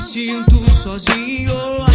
sinto sozinho,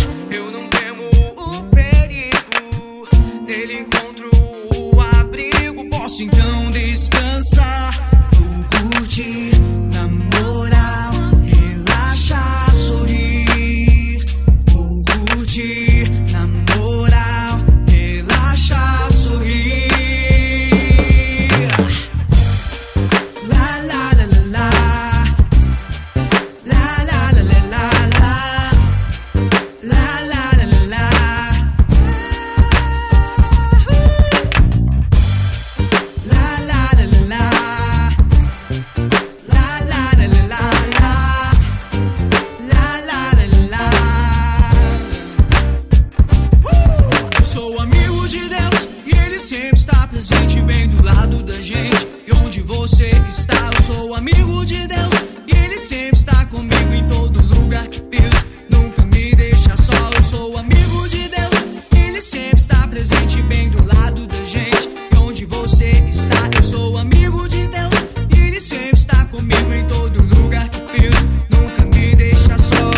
sempre está presente, bem do lado da gente. E onde você está, eu sou amigo de Deus e Ele sempre está comigo em todo lugar que Deus nunca me deixa só. Eu sou amigo de Deus e Ele sempre está presente, bem do lado da gente. E onde você está, eu sou amigo de Deus e Ele sempre está comigo em todo lugar que Deus nunca me deixa só.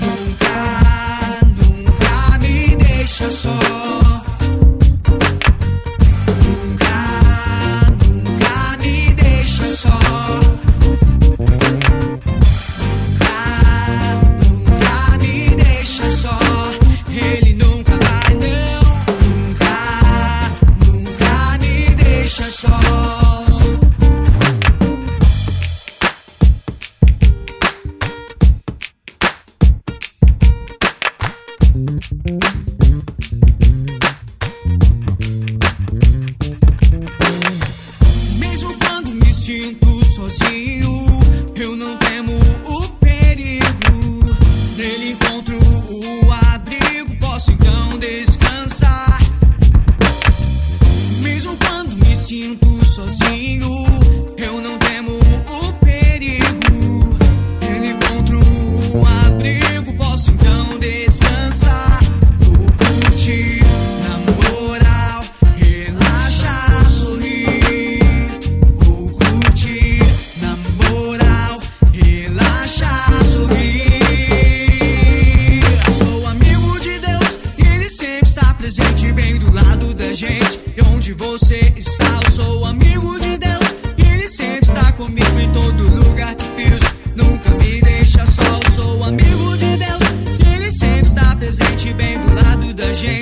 Nunca, nunca me deixa só. Mesmo quando me sinto sozinho, eu não temo o perigo. Nele encontro o abrigo, posso então descansar. Mesmo quando me sinto sozinho, gente. E onde você está, eu sou amigo de Deus e Ele sempre está comigo em todo lugar que Deus nunca me deixa só. Eu sou amigo de Deus e Ele sempre está presente, bem do lado da gente.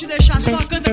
te deixar só canta